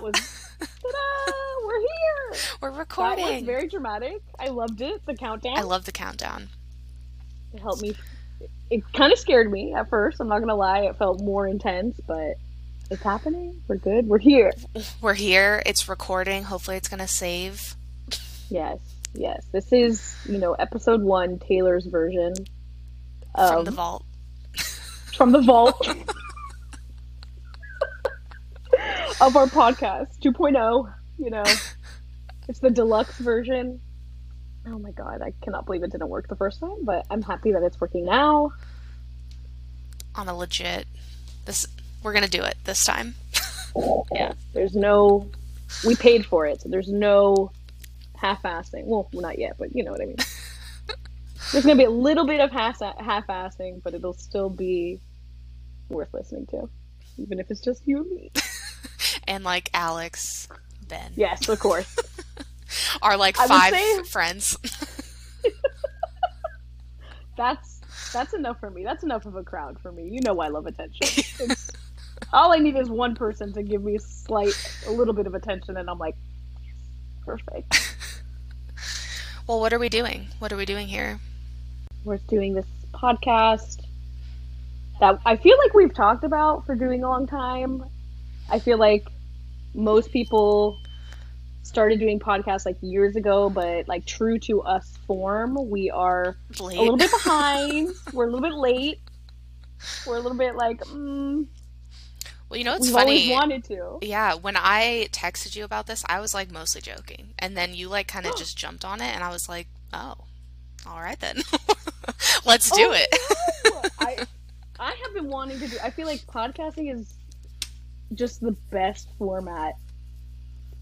that was we're here. We're That was recording. very dramatic. I loved it. The countdown. I love the countdown. it helped me. It kind of scared me at first. I'm not gonna lie. It felt more intense, but it's happening. We're good. We're here. We're here. It's recording. Hopefully, it's gonna save. Yes, yes. This is you know episode one, Taylor's version of from the vault. from the vault of our podcast 2.0. You know, it's the deluxe version. Oh my god, I cannot believe it didn't work the first time, but I'm happy that it's working now. on a legit this we're gonna do it this time Yeah, there's no. We paid for it, so there's no half-assing. Well, not yet, but you know what I mean. There's gonna be a little bit of half half-assing, but it'll still be worth listening to, even if it's just you and me. And like alex ben Yes, of course. are like I five say- friends That's that's enough for me. That's enough of a crowd for me. You know I love attention. All I need is one person to give me a slight, a little bit of attention, and I'm like, perfect. well what are we doing what are we doing here We're doing this podcast that I feel like we've talked about for doing a long time. I feel like most people started doing podcasts like years ago, but like true to us form, we are late a little bit behind. We're a little bit late. We're a little bit like, mm, well you know it's funny. we've funny always wanted to. yeah when i texted you about this i was like mostly joking and then you like kind of just jumped on it and i was like oh all right then let's do Oh, it no! I I have been wanting to do. I feel like podcasting is just the best format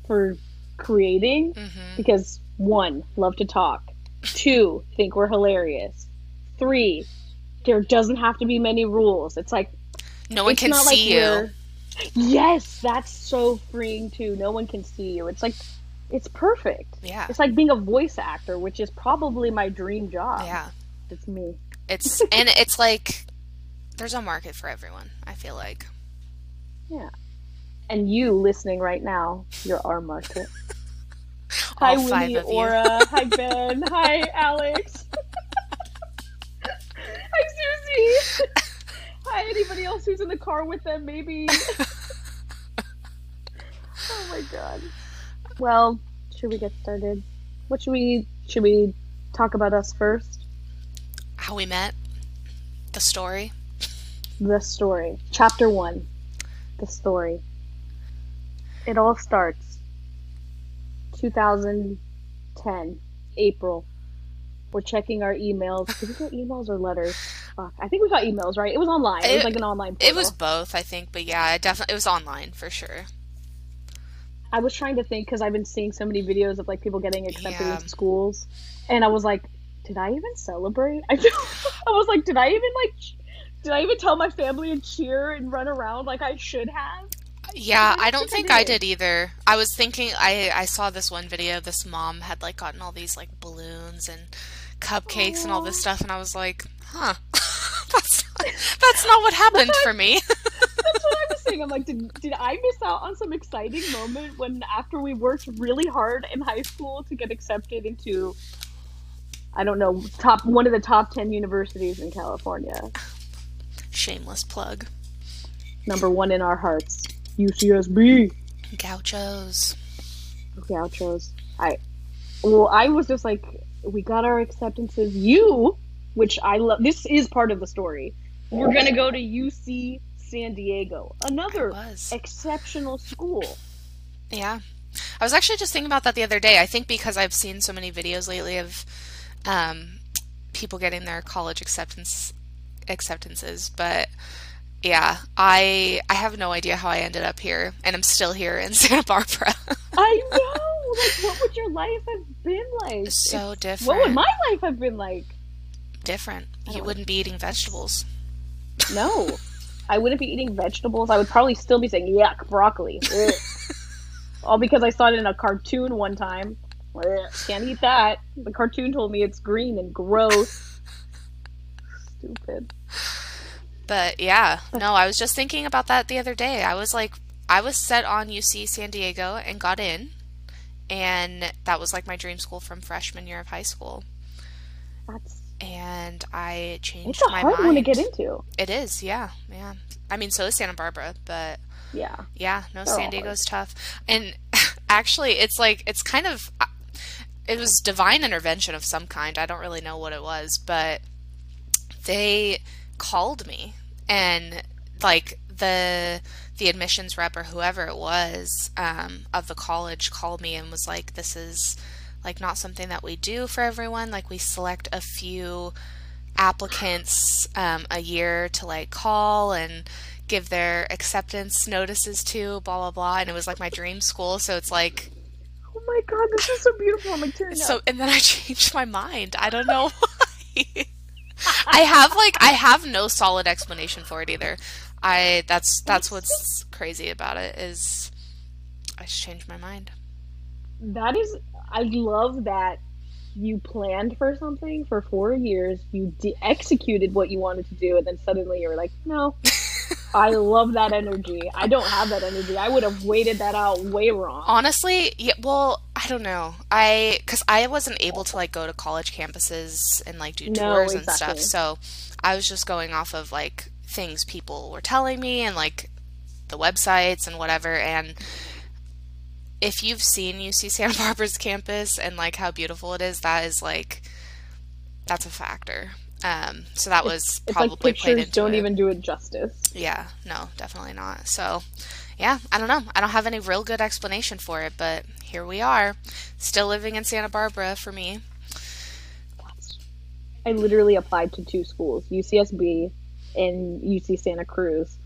for creating hmm because one, love to talk. Two, think we're hilarious. Three, there doesn't have to be many rules. It's like no one can not like see you Yes, that's so freeing too. No one can see you. It's like it's perfect. yeah It's like being a voice actor, which is probably my dream job. yeah It's me. it's and it's like there's a market for everyone i feel like And you listening right now, you're our market. Hi, Winnie, Aura. Hi, Ben. Hi, Alex. Hi, Susie. Hi, anybody else who's in the car with them, maybe. oh my god. Well, should we get started? What should we should we talk about us first? how we met the story The story. Chapter one. The story. It all starts 2010, April. We're checking our emails. Did we get emails or letters? Fuck. I think we got emails, right? It was online. It, was like an online it was both i think but yeah it definitely it was online for sure I was trying to think because I've been seeing so many videos of like people getting accepted Yeah. into schools, and I was like, did I even celebrate? I, I was like, did I even like, did I even tell my family and cheer and run around like I should have? yeah I don't think I did. either i was thinking i i saw this one video this mom had like gotten all these like balloons and cupcakes and all this stuff and i was like huh that's not, that's not what happened for me That's what I was saying. I'm like, did, did I miss out on some exciting moment when after we worked really hard in high school to get accepted into, I don't know, top one of the top ten universities in California, shameless plug number one in our hearts, UCSB. gauchos outros. I, well, I was just like, we got our acceptances. You, which I love. This is part of the story. We're gonna go to UC San Diego, another exceptional school. Yeah. I was actually just thinking about that the other day. I think because I've seen so many videos lately of um, people getting their college acceptance acceptances, but yeah, I I have no idea how I ended up here, and I'm still here in Santa Barbara. I know. Like, what would your life have been like? so If- different. what would my life have been like? different. You wouldn't be eating vegetables. No, I wouldn't be eating vegetables. I would probably still be saying yuck, broccoli. All because I saw it in a cartoon one time. Can't eat that. The cartoon told me it's green and gross. Stupid. But yeah, no, I was just thinking about that the other day. I was like I was set on UC San Diego and got in, and that was like my dream school from freshman year of high school. That's And I changed it's a my hard mind. one to get into. It is, yeah, yeah. I mean, so is Santa Barbara, but Yeah. yeah, no, They're San Diego's tough. And actually, it's like it's kind of uh, it was divine intervention of some kind. I don't really know what it was, but they called me and like the the admissions rep or whoever it was um, of the college called me and was like, "This is like not something that we do for everyone. Like we select a few applicants um, a year to like call and give their acceptance notices to, blah blah blah." And it was like my dream school, so it's like Oh my god, this is so beautiful. I'm like tearing so. up. And then I changed my mind. I don't know why. I have like I have no solid explanation for it either. I that's that's what's crazy about it is I just changed my mind. That is, I love that you planned for something for four years, you de- executed what you wanted to do, and then suddenly you're like, no. I love that energy. I don't have that energy. I would have waited that out way wrong. Honestly, yeah, well, I don't know. I cuz I wasn't able to like go to college campuses and like do No, tours and stuff. So, I was just going off of like things people were telling me and like the websites and whatever and if you've seen UC Santa Barbara's campus and like how beautiful it is, that is like that's a factor. Um, so that was It's probably like played pictures into don't it. even do it justice. Yeah, no, definitely not. So, yeah, I don't know. I don't have any real good explanation for it, but here we are, still living in Santa Barbara for me. I literally applied to two schools, UCSB and UC Santa Cruz,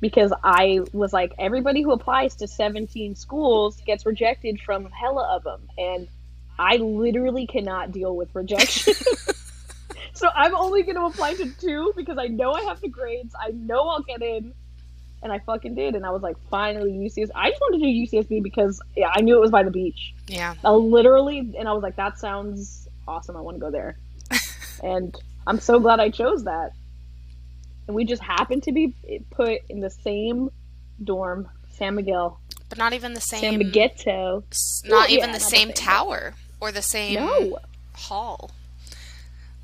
because I was like, everybody who applies to 17 schools gets rejected from hella of them. And I literally cannot deal with rejection. so I'm only going to apply to two because I know I have the grades. I know I'll get in. And I fucking did. And I was like, finally, UCSB. I just wanted to do UCSB because yeah, I knew it was by the beach. Yeah, I literally, and I was like, that sounds awesome. I want to go there. and I'm so glad I chose that. And we just happened to be put in the same dorm, San Miguel, but not even the same. San Miguel. s- Well, Not even yeah, the not the same same, tower or the same No, hall.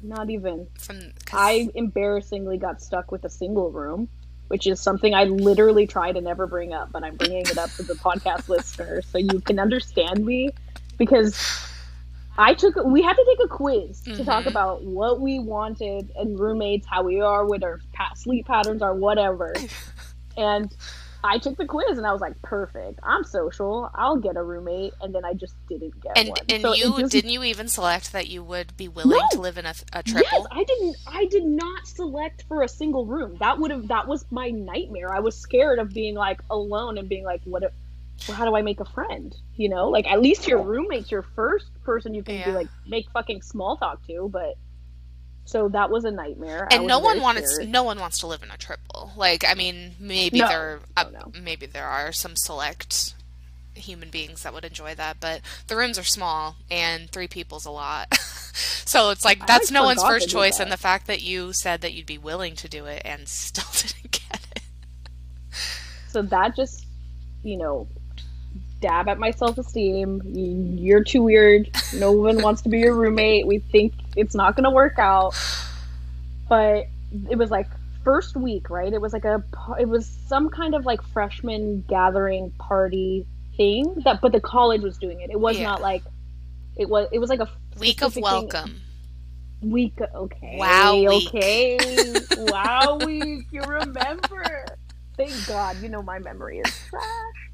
Not even. From 'cause- I embarrassingly got stuck with a single room, which is something I literally try to never bring up, but I'm bringing it up to the podcast listener so you can understand me because I took we had to take a quiz to talk Mhm. about what we wanted and roommates, how we are with our sleep patterns or whatever. and I took the quiz and I was like, perfect. I'm social. I'll get a roommate, and then I just didn't get and one. and So you just- didn't you even select that you would be willing No. to live in a, a triple? Yes, I didn't. I did not select for a single room. That would have. That was my nightmare. I was scared of being like alone and being like, what? If, well, how do I make a friend? You know, like at least your roommate's your first person you can Yeah. be like make fucking small talk to. But so that was a nightmare. And no one scared. no one wants to live in a triple like i mean maybe No. there uh, No, no. maybe there are some select human beings that would enjoy that but the rooms are small and three people's a lot so it's like I, that's like, no one's first choice that. and the fact that you said that you'd be willing to do it and still didn't get it So that just, you know, dab at my self esteem. You're too weird. No one wants to be your roommate. We think it's not going to work out. But it was like first week, right? It was like a, it was some kind of like freshman gathering party thing that, but the college was doing it. It was Yeah. not like, it was, it was like a week of specific thing- welcome Week, okay. Wow week. Okay. wow week. You remember. Thank God. You know my memory is trash.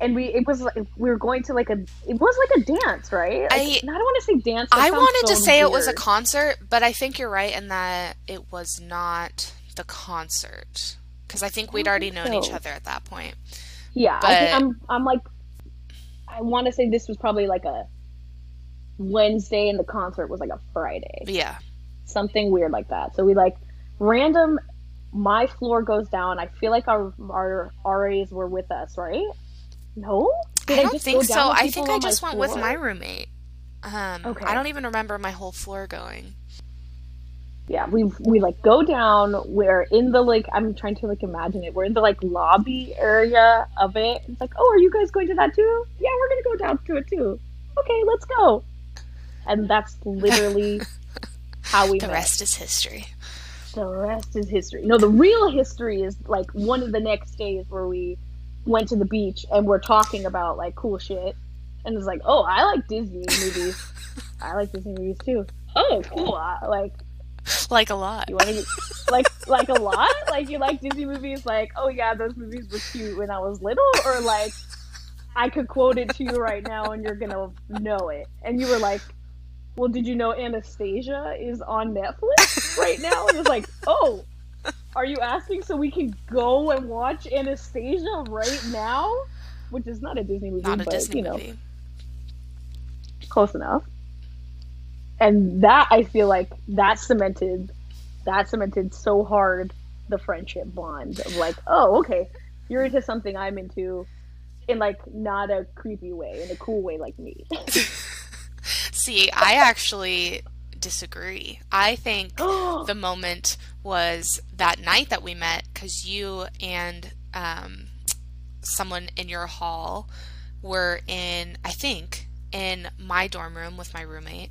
And we, it was like, we were going to like a, it was like a dance, right? Like, I- and I don't want to say dance. i wanted to so say it was a concert but i think you're right in that it was not the concert because i think we'd already think known each other at that point Yeah. I think i'm I'm like, I want to say this was probably like a Wednesday and the concert was like a Friday. yeah something weird like that. So we like random. My floor goes down. I feel like our our RAs were with us, right? No, Did I don't think so. I think I just went with my roommate. Um, Okay. I don't even remember my whole floor going. yeah, we we like go down. We're in the like I'm trying to like imagine it. We're in the like lobby area of it. It's like, oh, are you guys going to that too? Yeah, we're gonna go down to it too. Okay, let's go. And that's literally how we. The met. rest is history. The rest is history. No, the real history is like one of the next days where we went to the beach and we're talking about like cool shit. And it's like, oh, I like Disney movies. I like Disney movies too. Oh, cool. I, like, Like a lot. you want to like like a lot? Like you like Disney movies? Like, oh yeah, those movies were cute when I was little, or like I could quote it to you right now and you're gonna know it. And you were like, well, did you know Anastasia is on Netflix right now? And it's like, oh, are you asking so we can go and watch Anastasia right now? Which is not a Disney movie, Not a but Disney you know, movie. close enough. And that I feel like that cemented that cemented so hard the friendship bond of like, oh, okay, you're into something I'm into in like not a creepy way, in a cool way like me. See, I actually disagree. I think the moment was that night that we met because you and um, someone in your hall were in, I think, in my dorm room with my roommate.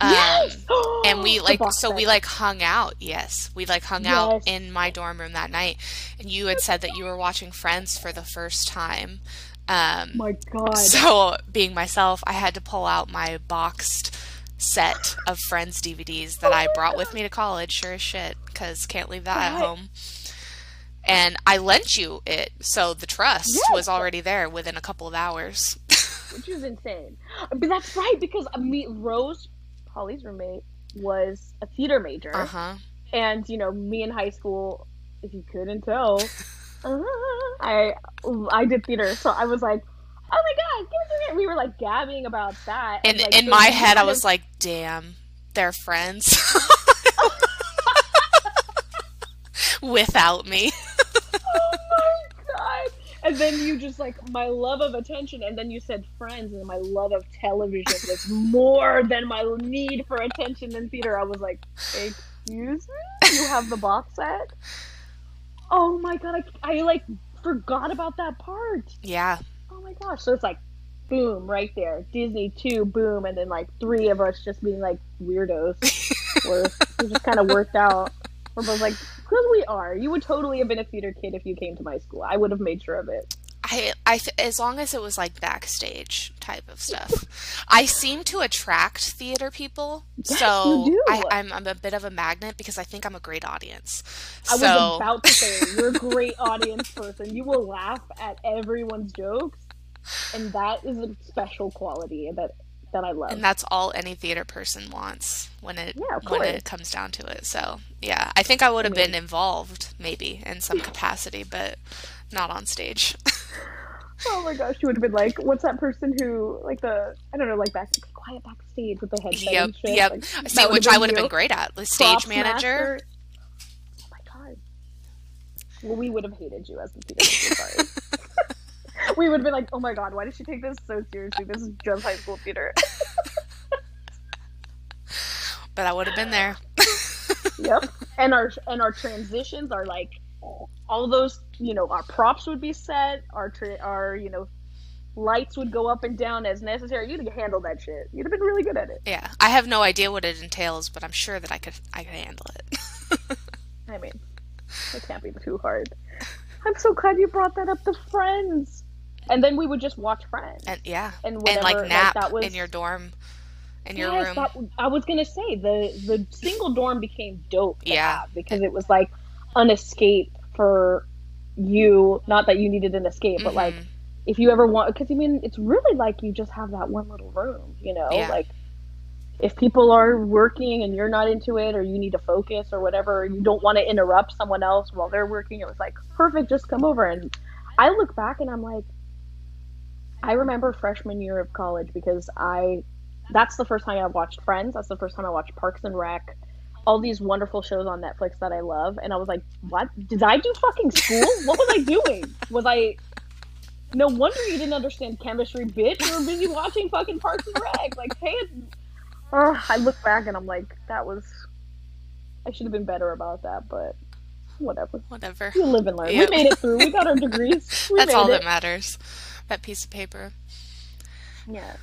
Um, yes! and we like so we like hung out yes we like hung out in my dorm room that night and you had said that you were watching friends for the first time um my god. so being myself i had to pull out my boxed set of friends dvds that i brought with me to college sure as shit because can't leave that at home. And i lent you it so the trust Yes. was already there within a couple of hours. Which is insane. But that's right because me Rose, Holly's roommate, was a theater major, uh-huh. And you know me in high school, if you couldn't tell, uh, I I did theater, so I was like, oh my god, give it to me. We were like gabbing about that, and like, in my head i was of- like damn they're friends without me oh my god. And then you just like my love of attention, and then you said friends, and my love of television was more than my need for attention in theater. I was like, excuse me, you have the box set? Oh my god, I, I like forgot about that part. yeah my gosh, so it's like, boom, right there, Disney two, boom, and then like three of us just being like weirdos, where it just kind of worked out. We're both like, because we are. You would totally have been a theater kid if you came to my school. I would have made sure of it. I, I as long as it was like backstage type of stuff. I seem to attract theater people, Yes, so. I, I'm, I'm a bit of a magnet because I think I'm a great audience. I So was about to say you're a great audience person. You will laugh at everyone's jokes, and that is a special quality that that I love. and that's all any theater person wants when it Yeah, when it comes down to it. So yeah, I think I would have mean- been involved maybe in some capacity, but not on stage. oh my gosh, you would have been like, what's that person who like the I don't know, like back quiet backstage with the headset yep, yep. Like, See, which I would have been great at. The stage manager. master. Oh my god. Well, we would have hated you as the theater. Sorry. we would have been like, oh my god, why did she take this so seriously? This is just high school theater. But I would have been there. yep. And our and our transitions are like all those, you know, our props would be set, our tra- our, you know, lights would go up and down as necessary. You'd handle that shit. You'd have been really good at it. Yeah, I have no idea what it entails, but I'm sure that I could I could handle it. I mean, it can't be too hard. I'm so glad you brought that up to friends. And then we would just watch Friends. and yeah, And and whatever, like like, nap that was- in your dorm, in your Yes, room. that- I was gonna say the the single dorm became dope. Yeah. because it was like an escape for you. Not that you needed an escape, but like Mhm. if you ever want, because I mean, it's really like you just have that one little room. You know, Yeah. like if people are working and you're not into it, or you need to focus or whatever, you don't want to interrupt someone else while they're working. It was like perfect. Just come over. And I look back and I'm like, I remember freshman year of college because I that's the first time I watched Friends. That's the first time I watched Parks and Rec. All these wonderful shows on Netflix that I love, and I was like, "What? Did I do fucking school? what was I doing? Was I? No wonder you didn't understand chemistry, bitch. You were busy watching fucking Parks and Rec. Like, hey. I look back and I'm like, that was I should have been better about that, but whatever. Whatever. You live and learn. Yep. We made it through. We got our degrees. We That's all it. that matters. That piece of paper. Yeah.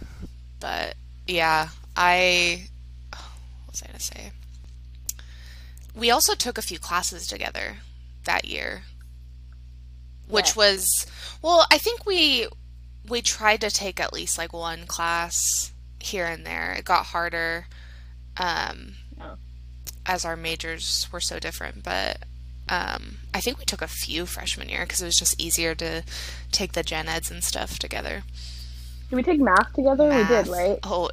But yeah, I what was I gonna say? We also took a few classes together that year. Which Yes. was well, I think we we tried to take at least like one class here and there. It got harder um Yeah. as our majors were so different, but um, I think we took a few freshman year because it was just easier to take the gen eds and stuff together. Did we take math together? We did, right? Oh,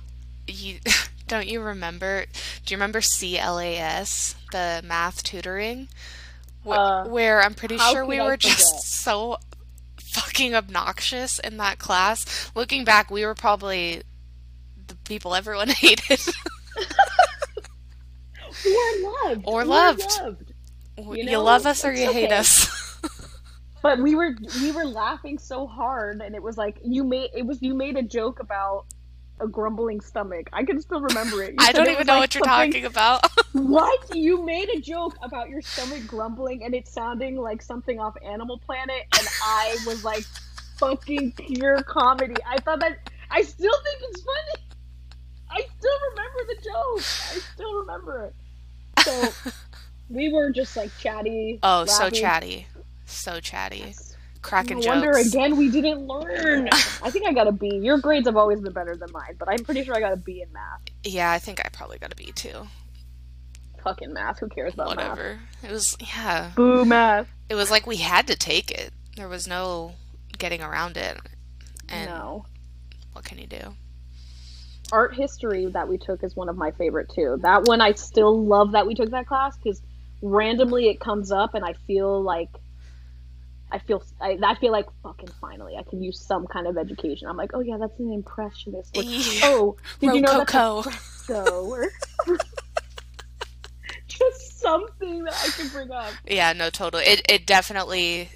you don't you remember? Do you remember CLAS, the math tutoring? Wh- Uh, where I'm pretty sure we I were just so fucking obnoxious in that class. Looking back, we were probably the people everyone hated. Or loved. Or loved. loved. You You love us or it's you hate us. But we were we were laughing so hard, and it was like you made it was you made a joke about a grumbling stomach. I can still remember it. You I don't it even know like what you're talking about. What? You made a joke about your stomach grumbling and it sounding like something off Animal Planet, and I was like, fucking pure comedy. I thought that. I still think it's funny. I still remember the joke. I still remember it. So we were just like chatty. oh, so chatty. So chatty. Cracking No jokes. wonder again we didn't learn. I think I got a B. Your grades have always been better than mine, but I'm pretty sure I got a B in math. Yeah, I think I probably got a B too. Fucking math. Who cares about math? Whatever. It was yeah. Boo math. It was like we had to take it. There was no getting around it. And no. what can you do? art history that we took is one of my favorite too. That one I still love that we took that class because randomly it comes up and I feel like I feel I, I feel like fucking finally I can use some kind of education. I'm like, oh yeah, that's an impressionist. Or, oh, did you know that's a fresco? Or just something that I can bring up. Yeah, no, totally. It it definitely.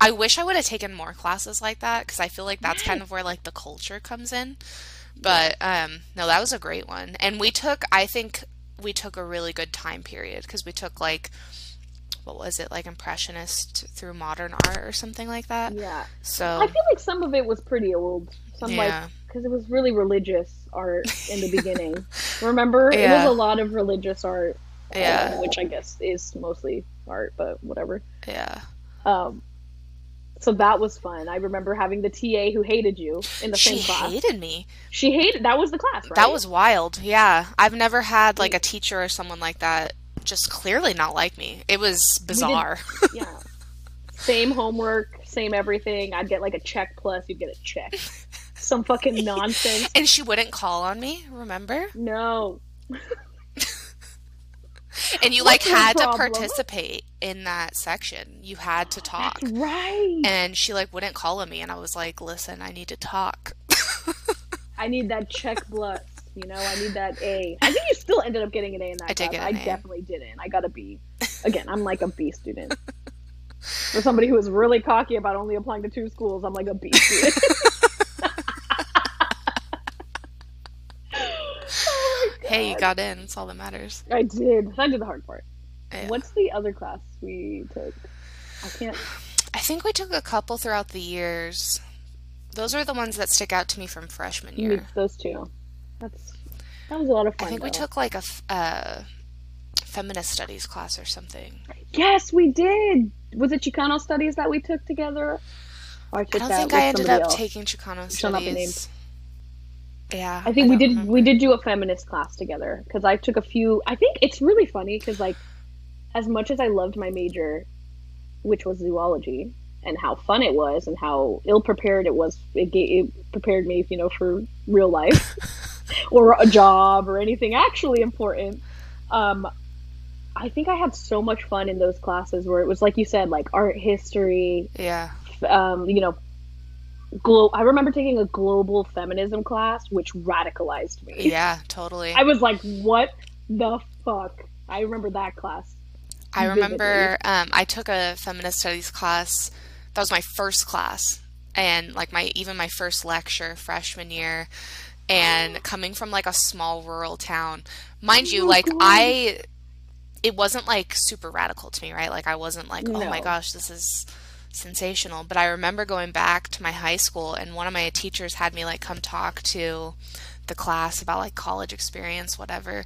I wish I would have taken more classes like that because I feel like that's kind of where like the culture comes in. But um, no, that was a great one, and we took. I think we took a really good time period because we took like, what was it like impressionist through modern art or something like that. Yeah, So I feel like some of it was pretty old. Some like yeah, because it was really religious art in the beginning. Remember, it was a lot of religious art. Yeah. which I guess is mostly art, but whatever. yeah. Um, so that was fun. I remember having the TA who hated you in the She same class. She hated me. She hated that was the class, right? That was wild. Yeah, I've never had like a teacher or someone like that just clearly not like me. It was bizarre. yeah. Same homework, same everything. I'd get like a check plus. You'd get a check. Some fucking nonsense. And she wouldn't call on me, remember? No, And you What's like had to participate in that section. You had to talk. that's right. And she like wouldn't call on me and I was like, "Listen, I need to talk." I need that check plus. You know, I need that A. I think you still ended up getting an A in that I did class. get an I A. definitely didn't. I got a B. Again, I'm like a B student. For somebody who was really cocky about only applying to two schools, I'm like a B student. Oh my hey, you got in. That's all that matters. I did. I did the hard part. Yeah. What's the other class we took? I can't. I think we took a couple throughout the years. Those are the ones that stick out to me from freshman year. Mix those two. That's that was a lot of fun. I think we took like a uh, feminist studies class or something. Yes, we did. Was it Chicano studies that we took together? Or I, I don't think I ended up else. taking Chicano Shall not be studies. Yeah, I think we did. remember. We did do a feminist class together because I took a few. I think it's really funny because like, as much as I loved my major, which was zoology, and how fun it was, and how ill prepared it was, it, it prepared me, you know, for real life or a job or anything actually important. Um, I think I had so much fun in those classes where it was like you said, like art history, Yeah, um, you know, glo- I remember taking a global feminism class, which radicalized me. yeah, totally. I was like, what the fuck? I remember that class. I remember um, I took a feminist studies class. That was my first class, and like my even my first lecture freshman year. And coming from like a small rural town, mind you, Oh, like God. I it wasn't like super radical to me, right? Like I wasn't like, oh my gosh, this is sensational. But I remember going back to my high school and one of my teachers had me like come talk to the class about like college experience, whatever.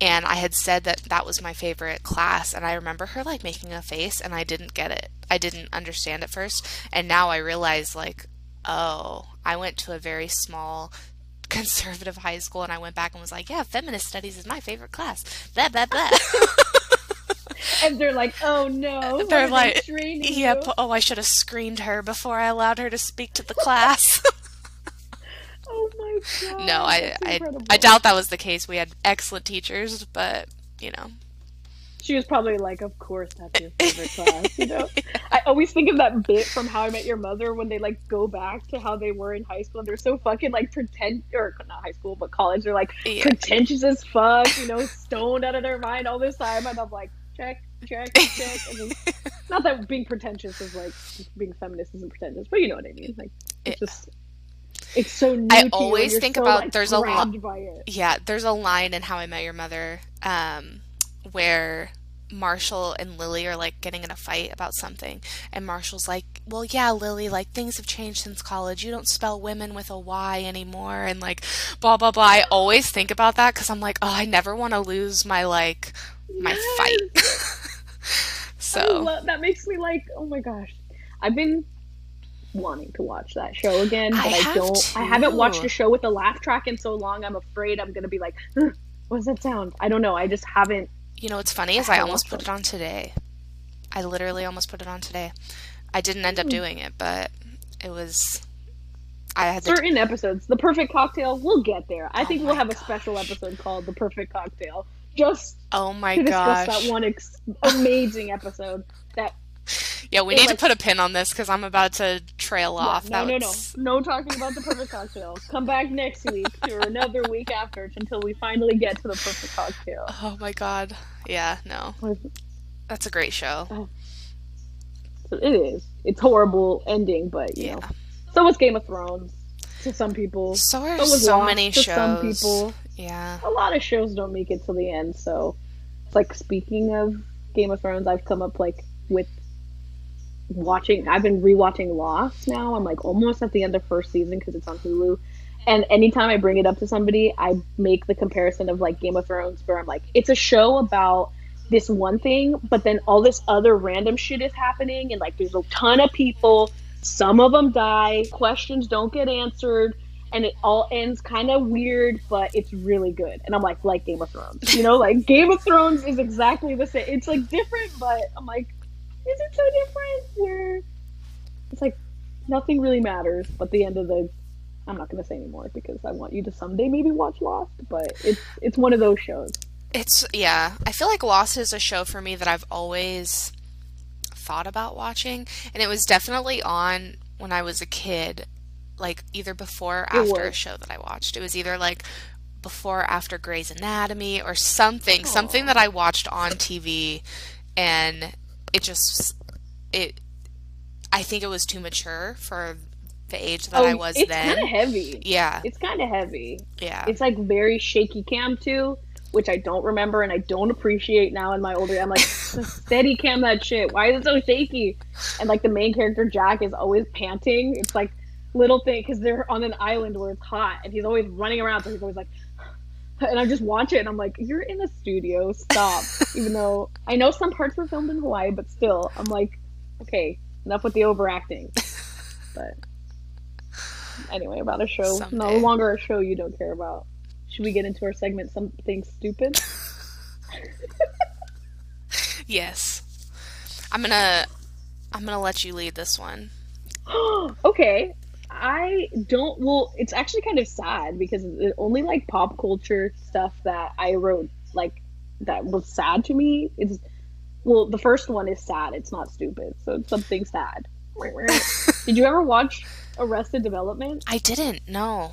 And I had said that that was my favorite class. And I remember her like making a face and I didn't get it. I didn't understand at first. And now I realize like, oh, I went to a very small conservative high school and I went back and was like, yeah, feminist studies is my favorite class. Blah, blah, blah. And they're like, "Oh no!" They're are they like, training yep, you? oh, I should have screened her before I allowed her to speak to the class. Oh my god! no, I, I. I doubt that was the case. We had excellent teachers, but, you know. She was probably like, "Of course, that's your favorite class." You know, I always think of that bit from How I Met Your Mother when they like go back to how they were in high school. and They're so fucking like pretend, or not high school, but college. They're like Yeah. pretentious as fuck. You know, stoned out of their mind all this time, and I'm like, check, check, check. And then, not that being pretentious is like being feminist isn't pretentious, but you know what I mean. Like, it's just. It's so new I always think so, about- like, there's a lo- by it. Yeah, there's a line in How I Met Your Mother um, where Marshall and Lily are like getting in a fight about something, and Marshall's like, "Well, yeah, Lily, like things have changed since college. You don't spell women with a Y anymore," and like blah blah blah. I always think about that because I'm like, oh, I never want to lose my like my fight. So love, that makes me like, oh my gosh. I've been wanting to watch that show again, but I I, don't. I haven't watched a show with a laugh track in so long. I'm afraid I'm gonna be like, "Huh, what does that sound? I don't know. I just haven't. you know what's funny is I I almost put it on today. I literally almost put it on today. I didn't end up Hmm. doing it, but it was. I had to Certain episodes, the perfect cocktail. We'll get there. I Oh think we'll have a special episode called the perfect cocktail, just Oh my to discuss gosh. that one ex- amazing episode. That Yeah, we need like- to put a pin on this because I'm about to trail Yeah, off. no, That no, no, was- no talking about the perfect cocktail. Come back next week or another week after until we finally get to the perfect cocktail. Oh my god. Yeah, no. That's a great show. Oh. It is. It's horrible ending, but you Yeah. know. So was Game of Thrones to some people. So are So many to shows. some people. Yeah. A lot of shows don't make it to the end. So, it's like speaking of Game of Thrones, I've come up like with watching. I've been rewatching Lost now. I'm like almost at the end of first season because it's on Hulu. And anytime I bring it up to somebody, I make the comparison of like Game of Thrones, where I'm like, it's a show about this one thing, but then all this other random shit is happening, and like there's a ton of people. Some of them die. Questions don't get answered, and it all ends kind of weird, but it's really good. And I'm like, like Game of Thrones, you know, like Game of Thrones is exactly the same. It's like different, but I'm like, is it so different? Where it's like nothing really matters, but the end of the I'm not gonna say anymore because I want you to someday maybe watch Lost, but it's it's one of those shows. It's yeah. I feel like Lost is a show for me that I've always thought about watching, and it was definitely on when I was a kid, like either before or It after a was. show that I watched. It was either like before or after Grey's Anatomy or something, something that I watched on TV, and it just it. I think it was too mature for the age that I oh, was Oh, it's then. kind of heavy. Yeah, It's kind of heavy. yeah. It's like very shaky cam too, which I don't remember and I don't appreciate now in my older. I'm like, steady cam that shit. Why is it so shaky? And like the main character Jack is always panting. It's like little thing because they're on an island where it's hot and he's always running around. So he's always like, and I just watch it and I'm like, you're in a studio. Stop. Even though I know some parts were filmed in Hawaii, but still, I'm like, okay, enough with the overacting. But anyway, about a show. No longer a show you don't care about. Should we get into our segment, Something Stupid? Yes. I'm gonna I'm gonna let you lead this one. okay. I don't. Well, it's actually kind of sad because it only like pop culture stuff that I wrote like that was sad to me. It's well, the first one is sad. It's not stupid, so it's something sad. Did you ever watch Arrested Development? I didn't No.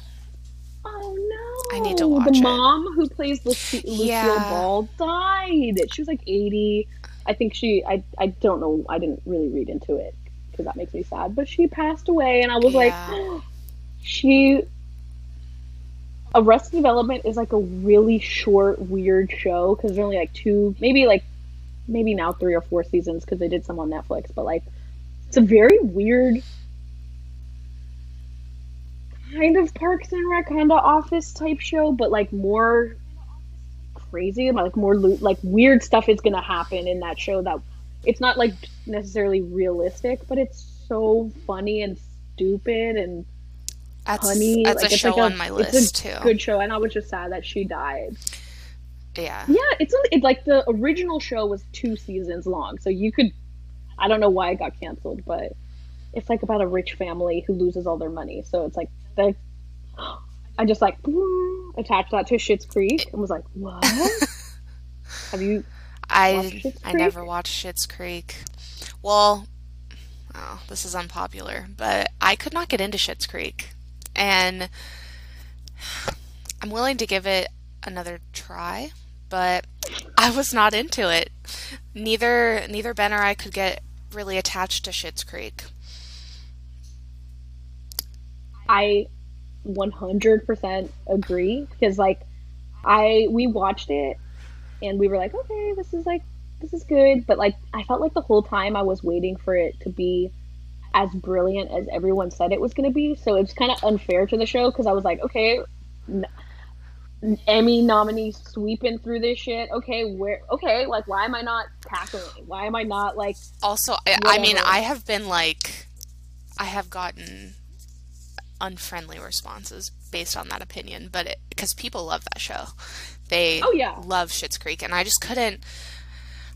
Oh no! I need to oh, watch The it. The mom who plays Lucille Yeah. Ball died. She was like eighty. I think she. I. I don't know. I didn't really read into it because that makes me sad. But she passed away, and I was Yeah. like, she. Arrested Development is like a really short, weird show because there's only like two, maybe like maybe now three or four seasons because they did some on Netflix. But like, it's a very weird kind of Parks and Rec, kind of Office type show, but like more crazy, like more lo- like weird stuff is gonna happen in that show. That it's not like necessarily realistic, but it's so funny and stupid and That's funny. that's like, a it's show like a, on my it's list a too. Good show, and I was just sad that she died. Yeah. Yeah, it's it's like the original show was two seasons long, so you could. I don't know why it got canceled, but it's like about a rich family who loses all their money. So it's like. I just like attached that to Schitt's Creek and was like, "What? Have you?" I I never watched Schitt's Creek. Well, oh, this is unpopular, but I could not get into Schitt's Creek, and I'm willing to give it another try, but I was not into it. Neither neither Ben or I could get really attached to Schitt's Creek. I 100% agree because like I we watched it and we were like, okay, this is like this is good, but like I felt like the whole time I was waiting for it to be as brilliant as everyone said it was going to be. So it's kind of unfair to the show because I was like, okay, n- Emmy nominee sweeping through this shit. Okay, where? Okay, like why am I not tackling? it? Why am I not like? Also, I, I mean, I have been like, I have gotten unfriendly responses based on that opinion, but it, because people love that show, they Oh, yeah. love Schitt's Creek, and I just couldn't.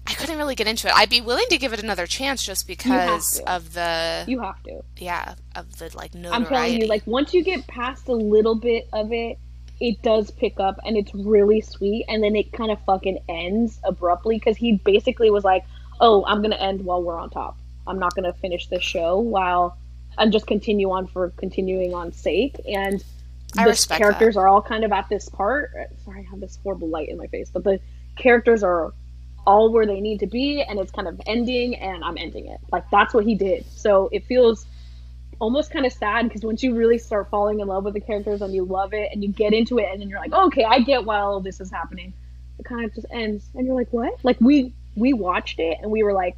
I couldn't really get into it. I'd be willing to give it another chance just because of the You have to. yeah of the like no. I'm telling you, like once you get past a little bit of it, it does pick up and it's really sweet. And then it kind of fucking ends abruptly because he basically was like, "Oh, I'm gonna end while we're on top. I'm not gonna finish this show while and just continue on for continuing on sake." And the characters are all kind of at this part. Sorry, I have this horrible light in my face, but the characters are all where they need to be and it's kind of ending and I'm ending it. Like that's what he did. So it feels almost kind of sad because once you really start falling in love with the characters and you love it and you get into it and then you're like, oh, okay, I get why all this is happening. It kind of just ends and you're like, what? Like we we watched it and we were like,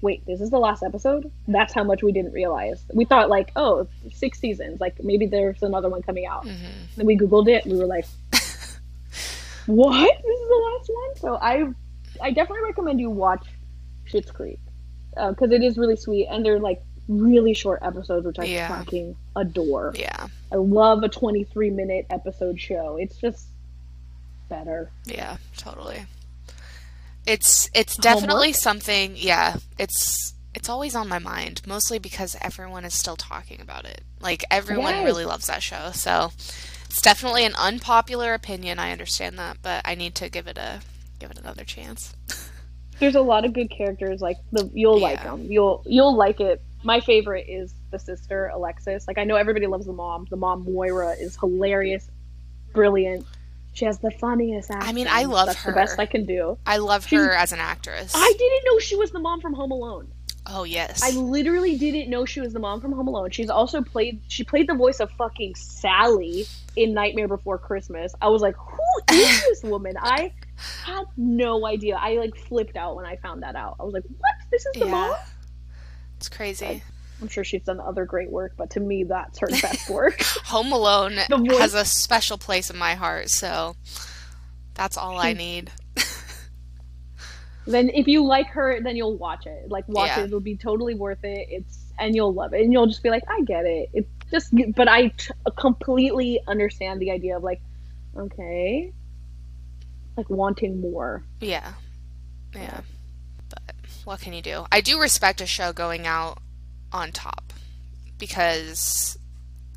wait, this is the last episode? That's how much we didn't realize. We thought like, oh, six seasons, like maybe there's another one coming out. Mhm. Then we googled it and we were like, what? This is the last one? So I I definitely recommend you watch Schitt's Creek because it is really sweet and they're like really short episodes, which I Yeah. fucking adore. Yeah, I love a 23 minute episode show. It's just better. yeah, totally. It's it's definitely Homework? something. Yeah, it's it's always on my mind, mostly because everyone is still talking about it. Like everyone Yes. really loves that show, so it's definitely an unpopular opinion. I understand that, but I need to give it a give it another chance. There's a lot of good characters. Like the you'll like them. You'll you'll like it. My favorite is the sister Alexis. Like I know everybody loves the mom. The mom Moira is hilarious, brilliant. She has the funniest accent. I mean, I love That's her. the best I can do. I love She's- her as an actress. I didn't know she was the mom from Home Alone. oh yes, I literally didn't know she was the mom from Home Alone. She's also played she played the voice of fucking Sally in Nightmare Before Christmas. I was like, who is this woman? I had no idea. I like flipped out when I found that out. I was like, what? This is the mom? it's crazy. I'm sure she's done other great work, but to me that's her best work. Home Alone has a special place in my heart, so that's all I need. then if you like her, then you'll watch it. Like watch Yeah. it. It'll be totally worth it. It's and you'll love it. And you'll just be like, I get it. It's just but I t- uh, completely understand the idea of like, okay. Like wanting more. Yeah. Yeah. But what can you do? I do respect a show going out on top because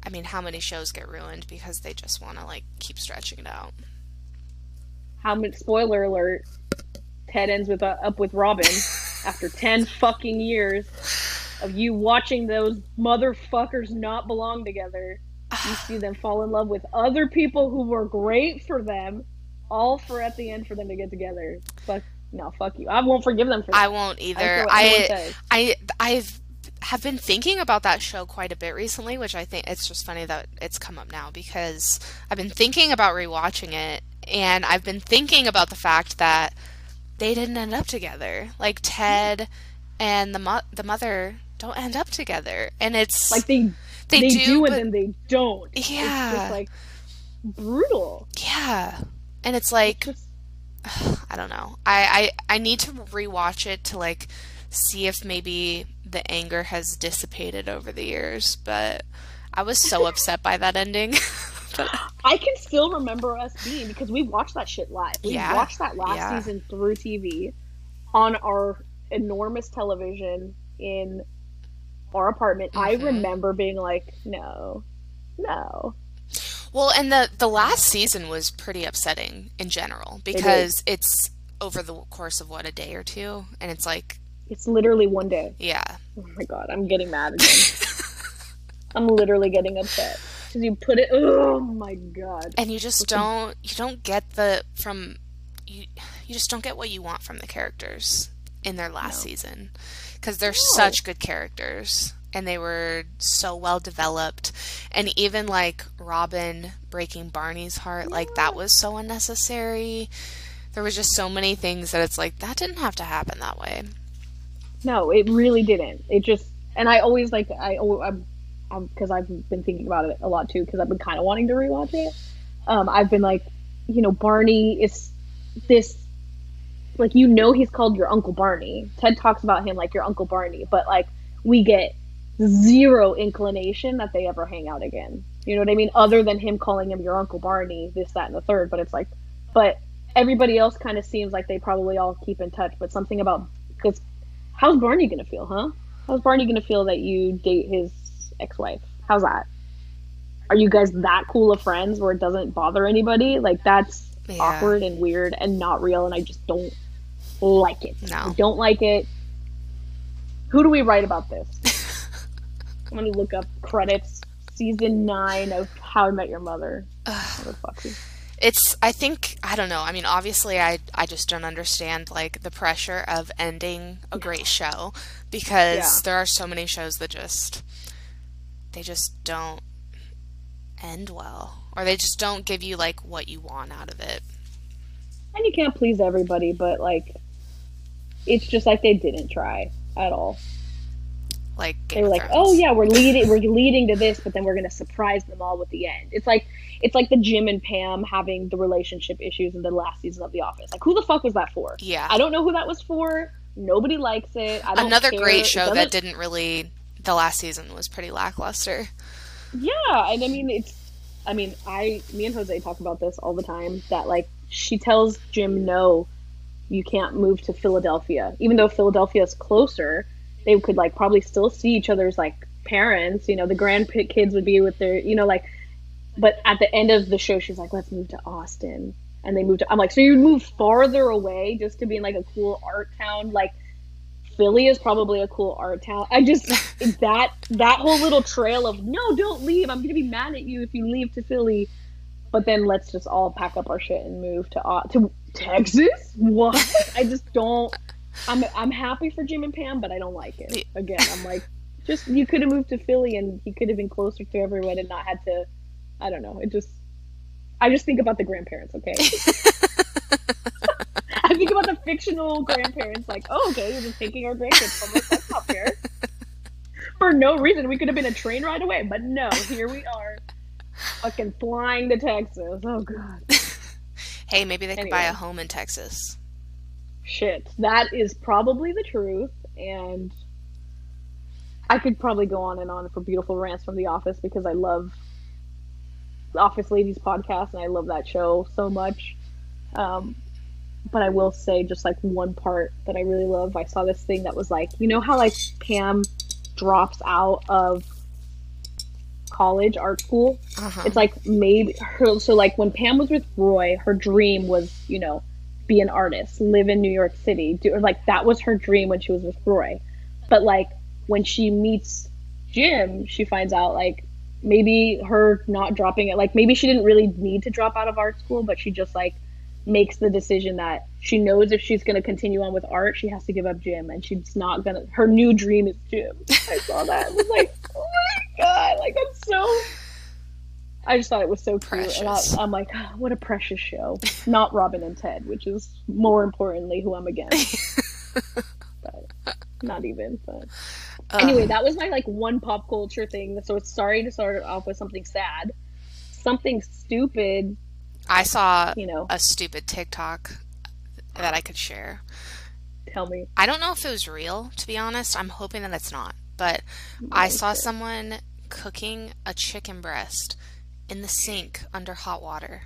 I mean, how many shows get ruined because they just want to like keep stretching it out? How much spoiler alert? Ted ends with uh, up with Robin after ten fucking years of you watching those motherfuckers not belong together. You see them fall in love with other people who were great for them, all for at the end for them to get together. Fuck no, fuck you. I won't forgive them for that. I won't either. anyone I. I I've have been thinking about that show quite a bit recently, which I think it's just funny that it's come up now because I've been thinking about rewatching it and I've been thinking about the fact that they didn't end up together. Like Ted and the mo- the mother don't end up together, and it's like they they, they do, do, but and then they don't. It's Yeah. just like brutal. yeah, and it's like Just I don't know. I, I I need to rewatch it to like see if maybe the anger has dissipated over the years, but I was so upset by that ending. but I can still remember us being because we watched that shit live. We Yeah. watched that last Yeah. season through TV on our enormous television in our apartment. I Mhm. remember being like, no, no. well, and the the last season was pretty upsetting in general because it's over the course of what a day or two, and it's like It's literally one day. yeah, Oh my god, I'm getting mad again. I'm literally getting upset because you put it. Oh my god. and you just don't you don't get the from you you just don't get what you want from the characters in their last No. season because they're No. such good characters and they were so well developed and even like robin breaking barney's heart like that was so unnecessary there was just so many things that it's like that didn't have to happen that way No, it really didn't. It just, and I always like, I, I'm, I'm, because I've been thinking about it a lot too, because I've been kind of wanting to rewatch it. Um, I've been like, you know, Barney is this, like, you know, he's called your Uncle Barney. Ted talks about him like your Uncle Barney, but like, we get zero inclination that they ever hang out again. You know what I mean? Other than him calling him your Uncle Barney, this, that, and the third. But it's like, but everybody else kind of seems like they probably all keep in touch. But something about, because how's Barney gonna feel, huh? How's Barney gonna feel that you date his ex-wife? How's that? Are you guys that cool of friends where it doesn't bother anybody? Like that's Yeah. awkward and weird and not real, and I just don't like it. No. I don't like it. Who do we write about this? I'm gonna look up credits. Season nine of How I Met Your Mother. Motherfucker. It's i think i don't know i mean obviously i i just don't understand like the pressure of ending a great show because Yeah. there are so many shows that just they just don't end well or they just don't give you like what you want out of it And you can't please everybody, but like, it's just like they didn't try at all. like they were like, Thrones. "Oh yeah, we're leading, we're leading to this, but then we're gonna surprise them all with the end." It's like it's like the Jim and Pam having the relationship issues in the last season of The Office. Like, who the fuck was that for? yeah I don't know who that was for. Nobody likes it. I don't another care. great show that didn't really the last season was pretty lackluster Yeah, and I mean it's. I mean, I, me and Jose talk about this all the time. That like she tells Jim, "No, you can't move to Philadelphia," even though Philadelphia is closer. They could like probably still see each other's like parents. You know, the grandkids would be with their, you know, like. But at the end of the show, she's like, "Let's move to Austin," and they moved. To, I'm like, "So you move farther away just to be in like a cool art town, like." Philly is probably a cool art town. I just that that whole little trail of no, don't leave. I'm gonna be mad at you if you leave to Philly. But then let's just all pack up our shit and move to uh, to Texas. What? I just don't. I'm I'm happy for Jim and Pam, but I don't like it. Again, I'm like, just you could have moved to Philly and he could have been closer to everyone and not had to. I don't know. It just. I just think about the grandparents. Okay. I think about the fictional grandparents, like, oh, okay, you're just taking our grandkids from us. That's not fair. For no reason. We could have been a train ride away, but no, here we are. Fucking flying to Texas. Oh, God. hey maybe they could buy a home in texas Shit. That is probably the truth, and I could probably go on and on for beautiful rants from The Office because I love Office Ladies podcast and I love that show so much. Um, but I will say just like one part that I really love. I saw this thing that was like, you know how like Pam drops out of college art school? uh-huh. It's like maybe her. So like when Pam was with Roy, her dream was you know be an artist, live in New York City. Do, or like that was her dream when she was with Roy. But like when she meets Jim, she finds out like maybe her not dropping it. Like maybe she didn't really need to drop out of art school, but she just like makes the decision that she knows if she's going to continue on with art, she has to give up Jim and she's not gonna. Her new dream is Jim I saw that. I was like, oh my god! Like I'm so. I just thought it was so cute, and I, Precious. I'm like, "Ah, what a precious show. Not Robin and Ted, which is more importantly who I'm against. not even. But Ugh. anyway, that was my like one pop culture thing. So it's sorry to start it off with something sad, something stupid. I saw You know, a stupid TikTok that I could share. tell me. I don't know if it was real, to be honest. I'm hoping that it's not. But I saw Okay. someone cooking a chicken breast in the sink under hot water.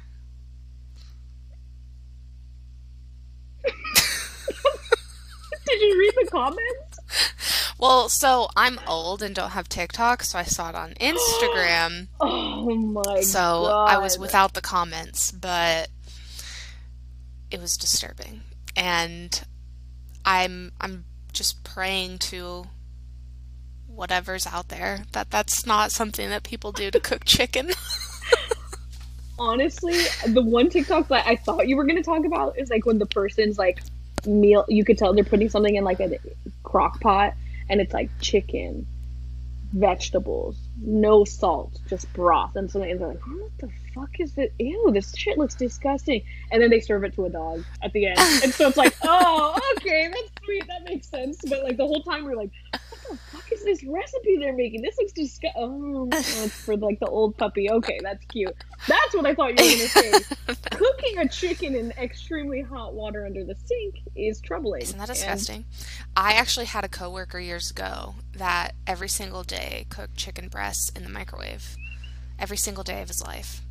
Did you read the comments? Well, so I'm old and don't have TikTok, so I saw it on Instagram. Oh my So god! I was without the comments, but it was disturbing. And I'm I'm just praying to whatever's out there that that's not something that people do to cook chicken. honestly, the one TikTok that I thought you were going to talk about is like when the person's like meal, you could tell they're putting something in like a crock pot and it's like chicken, vegetables, no salt, just broth. And so they're like, what the fuck is this? Ew, this shit looks disgusting. And then they serve it to a dog at the end. And so it's like, oh, okay, that's sweet. That makes sense. But like the whole time we're like, what the fuck is this recipe they're making? This looks disgusting. Oh, it's for like the old puppy. Okay, that's cute. That's what I thought you were gonna say. Cooking a chicken in extremely hot water under the sink is troubling. Isn't that And disgusting? I actually had a coworker years ago that every single day cooked chicken breasts in the microwave. Every single day of his life.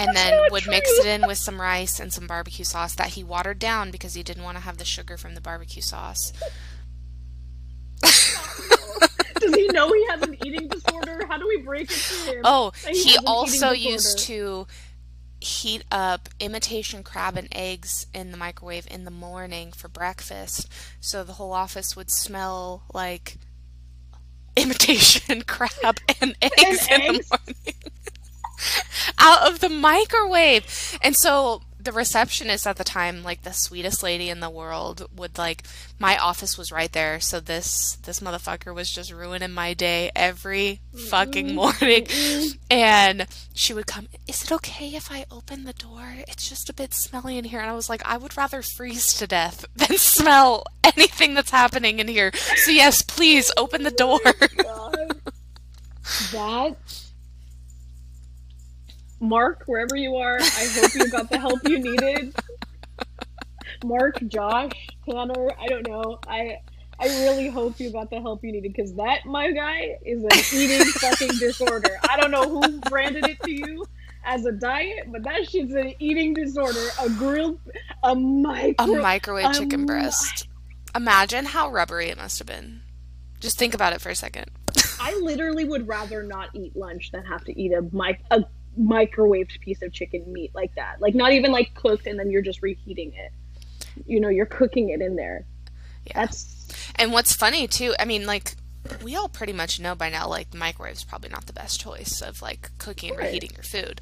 And then would mix it in with some rice and some barbecue sauce that he watered down because he didn't want to have the sugar from the barbecue sauce. Does he know he has an eating disorder? How do we break it to him? Oh, he he also used to heat up imitation crab and eggs in the microwave in the morning for breakfast, so the whole office would smell like imitation crab and eggs in the morning out of the microwave. And so the receptionist at the time, like the sweetest lady in the world, would like my office was right there, so this this motherfucker was just ruining my day every fucking mm-hmm. morning. Mm-hmm. And she would come, Is it okay if I open the door? It's just a bit smelly in here. And I was like, I would rather freeze to death than smell anything that's happening in here. So, yes, please open the door. Oh God. That Mark, wherever you are, I hope you got the help you needed. Mark, Josh, Tanner, I don't know. I I really hope you got the help you needed because that my guy is an eating fucking disorder. I don't know who branded it to you as a diet, but that shit's an eating disorder. A grilled, a microwave. A micro, microwave chicken Um, breast. Imagine how rubbery it must have been. Just think about it for a second. I literally would rather not eat lunch than have to eat a mic a microwaved piece of chicken meat like that. Like not even like cooked and then you're just reheating it. You know, you're cooking it in there. Yeah. That's And what's funny too, I mean, like we all pretty much know by now, like the microwave's probably not the best choice of like cooking and reheating your food.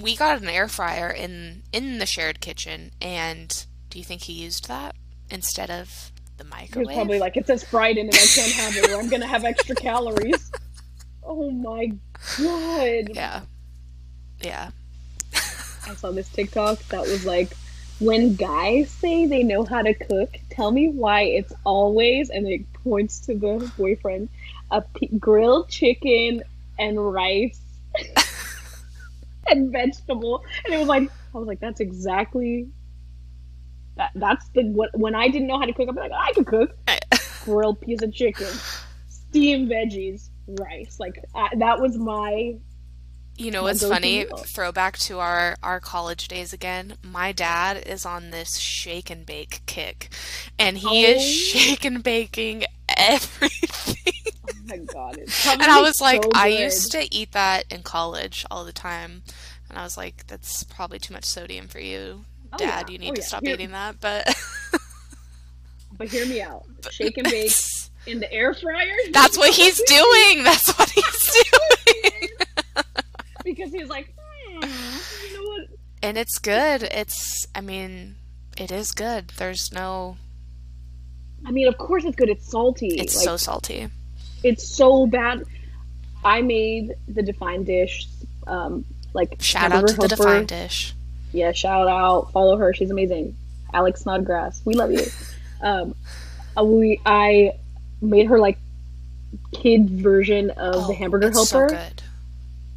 We got an air fryer in in the shared kitchen, and do you think he used that instead of the microwave? was probably like it says fried in it, I can't have it or I'm gonna have extra calories. Oh my god. yeah, yeah. I saw this TikTok that was like when guys say they know how to cook, tell me why it's always and it points to the boyfriend a p- grilled chicken and rice and vegetable. And it was like I was like that's exactly that that's the what when I didn't know how to cook I'm like I can cook grilled piece of chicken, steamed veggies, rice. Like I, that was my You know what's funny? Throwback to our our college days again. My dad is on this shake and bake kick, and he is Oh. shake and baking everything. oh my god. And I was like, so I used to eat that in college all the time. And I was like, that's probably too much sodium for you, Oh, Dad. yeah. You need Oh, to yeah. stop Here- eating that. But But hear me out. Shake and bake in the air fryer. that's what he's doing. That's what he's doing. Because he's like, hmm, you know what? And it's good. It's, I mean, it is good. There's no, I mean, of course it's good. It's salty. it's like, so salty. it's so bad. I made the defined dish um, Like Shout out hamburger to the. Defined Dish. Yeah, shout out. Follow her. She's amazing. Alex Snodgrass. We love you. um, uh, we I made her like kid version of the Oh, hamburger it's so helper. good.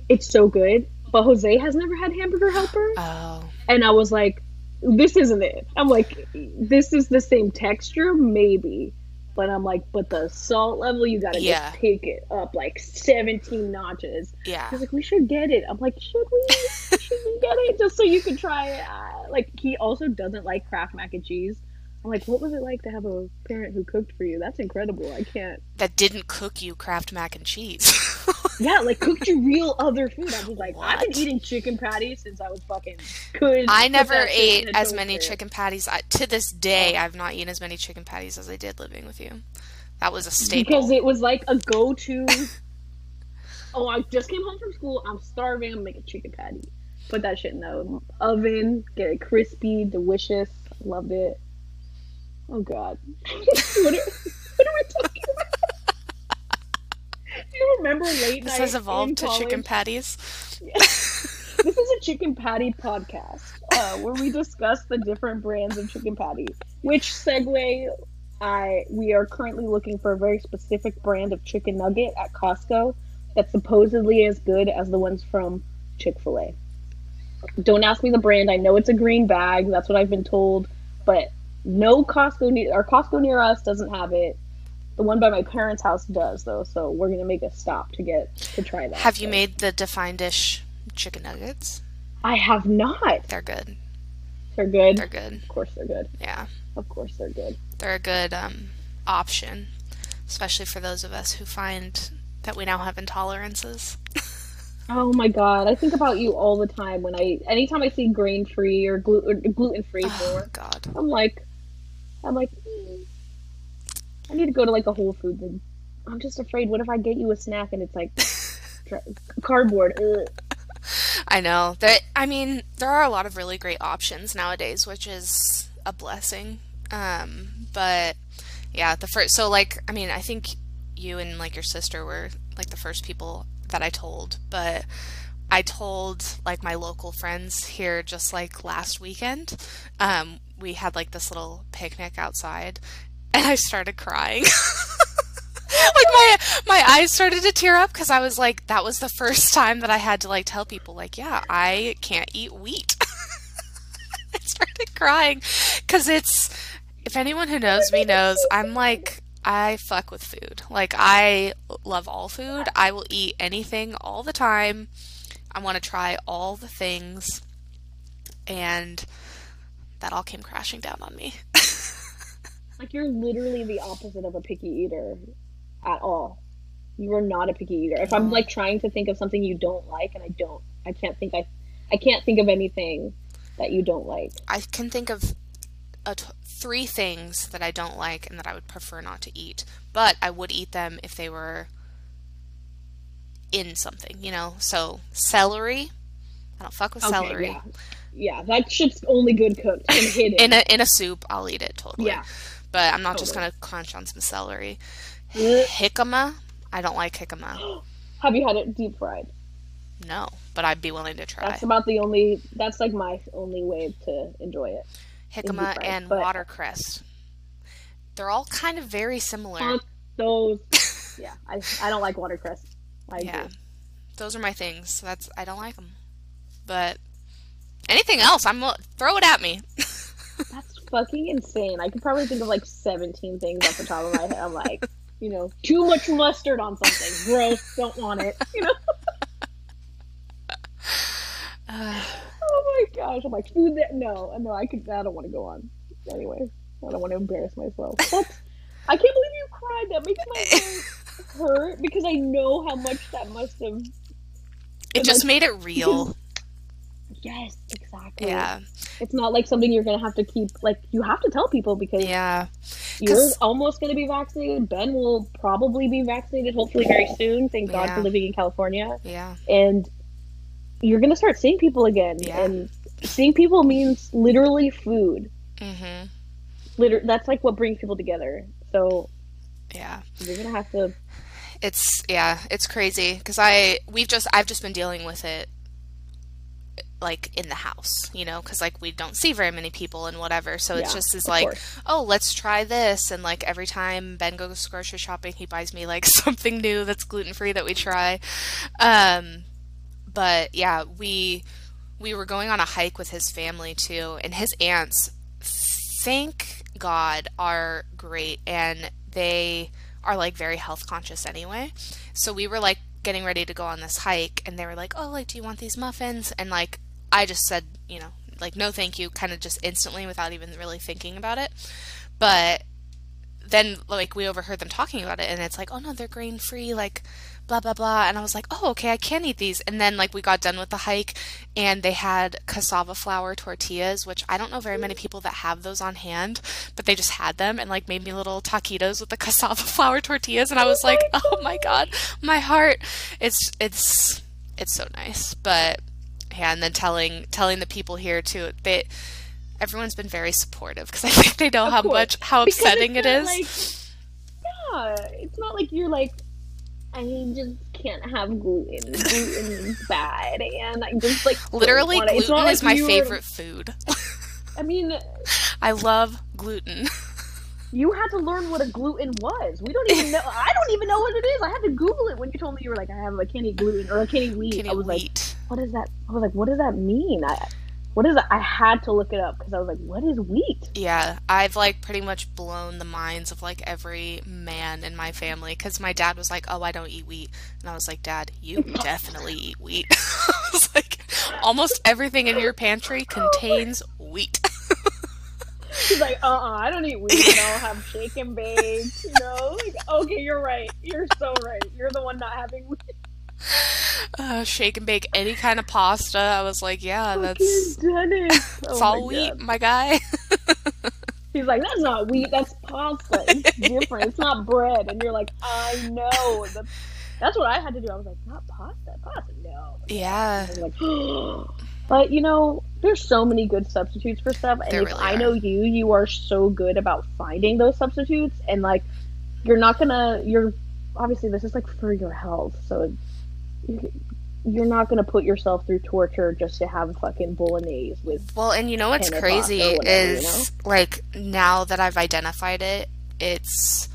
It's so good. But Jose has never had hamburger helper, Oh, and I was like, "This isn't it." I'm like, "This is the same texture, maybe." But I'm like, but the salt level, you gotta Yeah. just take it up like 17 notches. yeah. He's like, we should get it. I'm like, should we? should we get it just so you can try it? Uh, like, he also doesn't like Kraft mac and cheese. I'm like, what was it like to have a parent who cooked for you? That's incredible. I can't. That didn't cook you Kraft mac and cheese. Yeah, like cooked you real other food. I was like, I've been eating chicken patties since I was fucking could. I never ate as many chicken patties. I, to this day, I've not eaten as many chicken patties as I did living with you. That was a staple. because it was like a go-to. oh, I just came home from school. I'm starving. I'm making chicken patty. Put that shit in the oven. Get it crispy, delicious. Loved it. Oh God. what, are, what are we talking about? Do you remember late this night has evolved to chicken patties. This is a chicken patty podcast uh, where we discuss the different brands of chicken patties. Which segue, I we are currently looking for a very specific brand of chicken nugget at Costco that's supposedly as good as the ones from Chick Fil A. Don't ask me the brand. I know it's a green bag. That's what I've been told, but no Costco near our Costco near us doesn't have it. The one by my parents' house does though, so we're gonna make a stop to get to try that. Have you made the defined dish chicken nuggets? I have not. They're good. They're good. They're good. Of course they're good. Yeah. Of course they're good. They're a good um, option, especially for those of us who find that we now have intolerances. Oh my god, I think about you all the time when I anytime I see grain free or, glu- or gluten free Oh, more. God. I'm like I'm like hmm, I need to go to like a Whole Foods and I'm just afraid what if I get you a snack and it's like cardboard. Ugh. I know. that. I mean, there are a lot of really great options nowadays, which is a blessing. Um, but yeah, the first, so like, I mean, I think you and like your sister were like the first people that I told, but I told like my local friends here just like last weekend. Um, we had like this little picnic outside and I started crying. like my my eyes started to tear up because I was like, that was the first time that I had to like tell people like, yeah, I can't eat wheat. I started crying because it's if anyone who knows me knows I'm like I fuck with food. Like I love all food. I will eat anything all the time. I want to try all the things, and that all came crashing down on me. Like you're literally the opposite of a picky eater at all. You are not a picky eater. If I'm like trying to think of something you don't like and I don't I can't think I I can't think of anything that you don't like. I can think of a t- three things that I don't like and that I would prefer not to eat, but I would eat them if they were in something, you know. So celery, I don't fuck with celery. yeah. Yeah, that shit's only good cooked and hidden. In a in a soup, I'll eat it totally. yeah. but I'm not just gonna crunch on some celery. Jicama, I don't like jicama. Have you had it deep fried? No, but I'd be willing to try That's about the only. That's like my only way to enjoy it. jicama and but- watercress. They're all kind of very similar. Fuck those. yeah, I, I don't like watercress. I Yeah, do. those are my things. That's I don't like them. But anything else, I'm throw it at me. That's fucking insane. I could probably think of like 17 things off the top of my head. I'm like, you know, too much mustard on something. Gross. Don't want it. You know. Uh, Oh my gosh. I'm like food that no, no. I could. I don't want to go on. Anyway, I don't want to embarrass myself. That's. I can't believe you cried. That makes my heart hurt because I know how much that must have. it just made it real. Yes, exactly. Yeah, It's not like something you're gonna have to keep. Like you have to tell people because yeah, you're almost gonna be vaccinated. Ben will probably be vaccinated, hopefully very soon. Thank God Yeah. for living in California. yeah, And you're gonna start seeing people again, Yeah. and seeing people means literally food. mhm, Liter- that's like what brings people together. So yeah. you're gonna have to. It's yeah, it's crazy because I we've just I've just been dealing with it like in the house, you know, because like we don't see very many people and whatever. So it's just is like, course. oh, let's try this. And like every time Ben goes grocery shopping, he buys me like something new that's gluten free that we try. Um, but yeah, we we were going on a hike with his family too, and his aunts, thank God, are great and they are like very health conscious anyway. So we were like getting ready to go on this hike and they were like, "Oh, like do you want these muffins?" And like I just said, you know, like no thank you, kind of just instantly without even really thinking about it. But then like we overheard them talking about it and it's like oh no they're grain free like blah blah blah and i was like oh okay i can eat these and then like we got done with the hike and they had cassava flour tortillas which i don't know very many people that have those on hand but they just had them and like made me little taquitos with the cassava flour tortillas and i was like oh my god my heart. It's it's it's so nice but yeah and then telling telling the people here too they everyone's been very supportive because I think they know Of how course. much how Because upsetting it it's is. not Like, yeah, it's not like you're like, I just can't have gluten. Gluten is bad, and I just like Literally, want it. Gluten like is my you're- favorite food. I mean, uh, I love gluten. you had to learn what a gluten was. We don't even know. I don't even know what it is. I had to Google it when you told me you were like, I have a can't gluten or a can't eat wheat. Can I was like, wheat. what is that? I was like, what does that mean? I, what is that? I had to look it up because I was like, what is wheat? Yeah, I've like pretty much blown the minds of like every man in my family because my dad was like, "Oh, I don't eat wheat," and I was like, "Dad, you definitely eat wheat." I was like, almost everything in your pantry contains wheat. She's like, uh, uh I don't eat wheat. You know, have shake and bake. You know, like, okay, you're right. You're so right. You're the one not having wheat. uh, shake and bake any kind of pasta. I was like, "Yeah, that's Fucking Dennis. it's Oh all my wheat, God. my guy." He's like, that's not wheat. That's pasta. It's different. It's not bread. And you're like, I know. That's, that's what I had to do. I was like, not pasta. Pasta, no. yeah, like, but you know, there's so many good substitutes for stuff, and There if really I are. know you, you are so good about finding those substitutes, and like, you're not gonna, you're obviously this is like for your health, so you're not gonna put yourself through torture just to have fucking bolognese with. Well, and you know what's crazy whatever, you is like now that I've identified it, it's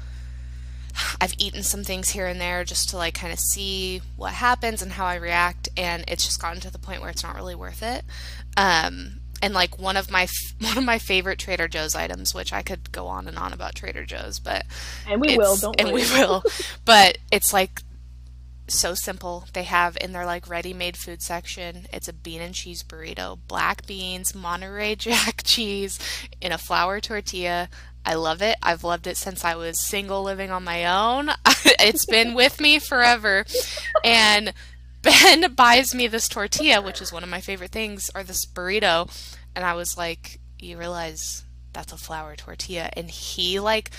I've eaten some things here and there just to like kind of see what happens and how I react, and it's just gotten to the point where it's not really worth it. Um, and like one of my f- one of my favorite Trader Joe's items, which I could go on and on about Trader Joe's, but And we will, don't and worry. we will, but it's like so simple. They have in their like ready-made food section, it's a bean and cheese burrito, black beans, Monterey Jack cheese in a flour tortilla. I love it. I've loved it since I was single living on my own. it's been with me forever. And Ben buys me this tortilla, which is one of my favorite things, or this burrito, and I was like, "You realize that's a flour tortilla?" And he like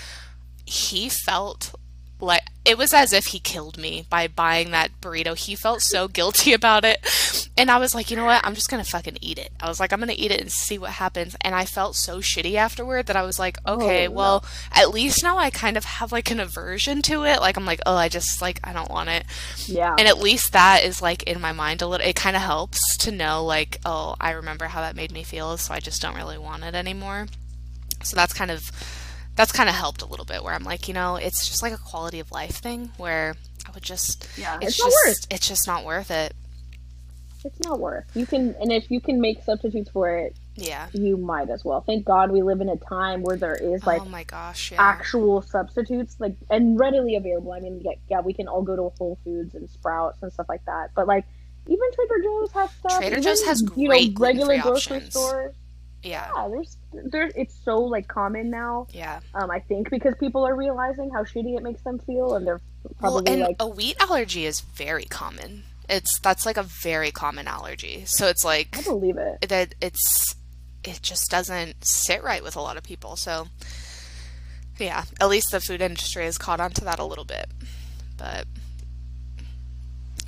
he felt like it was as if he killed me by buying that burrito. He felt so guilty about it. And I was like, you know what? I'm just going to fucking eat it. I was like, I'm going to eat it and see what happens. And I felt so shitty afterward that I was like, oh, okay, Oh, no. well, at least now I kind of have like an aversion to it. Like, I'm like, oh, I just like, I don't want it. Yeah. And at least that is like in my mind a little. It kind of helps to know, like, oh, I remember how that made me feel, so I just don't really want it anymore. So that's kind of that's kind of helped a little bit. Where I'm like, you know, it's just like a quality of life thing where I would just, yeah, it's, it's, just, not worth. it's just not worth it. It's not worth. You can, and if you can make substitutes for it, Yeah. you might as well. Thank God we live in a time where there is oh like oh my gosh. Yeah. actual substitutes, like and readily available. I mean, yeah, yeah, we can all go to Whole Foods and Sprouts and stuff like that. But like, even Trader Joe's has stuff. Trader even, Joe's has you great know regular grocery options. stores. Yeah. Yeah, there's there's it's so like common now. Yeah. Um, I think because people are realizing how shitty it makes them feel, and they're Well, probably and like, a wheat allergy is very common. It's that's like a very common allergy. So it's like I believe it. that it's it just doesn't sit right with a lot of people. So yeah, at least the food industry has caught on to that a little bit. But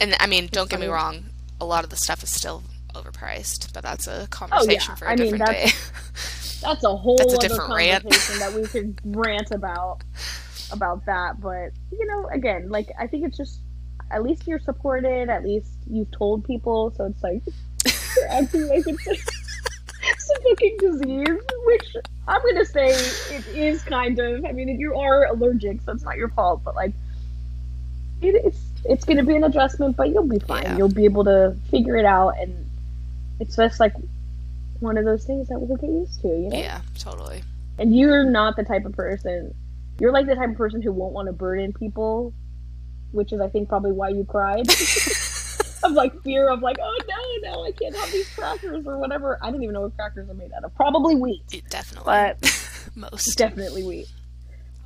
and I mean, don't get me wrong, a lot of the stuff is still overpriced, but that's a oh, conversation for a Oh, I mean, different day. that's- That's a whole That's a other different rant. that we could rant about about that. But you know, again, like I think it's just at least you're supported. At least you've told people. So it's like You're acting like it's a, it's a fucking disease, which I'm gonna say it is kind of. I mean, if you are allergic, so it's not your fault, but like, it, it's it's gonna be an adjustment, but you'll be fine. Yeah. You'll be able to figure it out, and it's just like one of those things that we'll get used to, you know. Yeah, totally. And you're not the type of person. You're like the type of person who won't want to burden people, which is, I think, probably why you cried. of like fear of like, oh no, no, I can't have these crackers or whatever. I don't even know what crackers are made out of. Probably wheat, It definitely. but most. definitely wheat.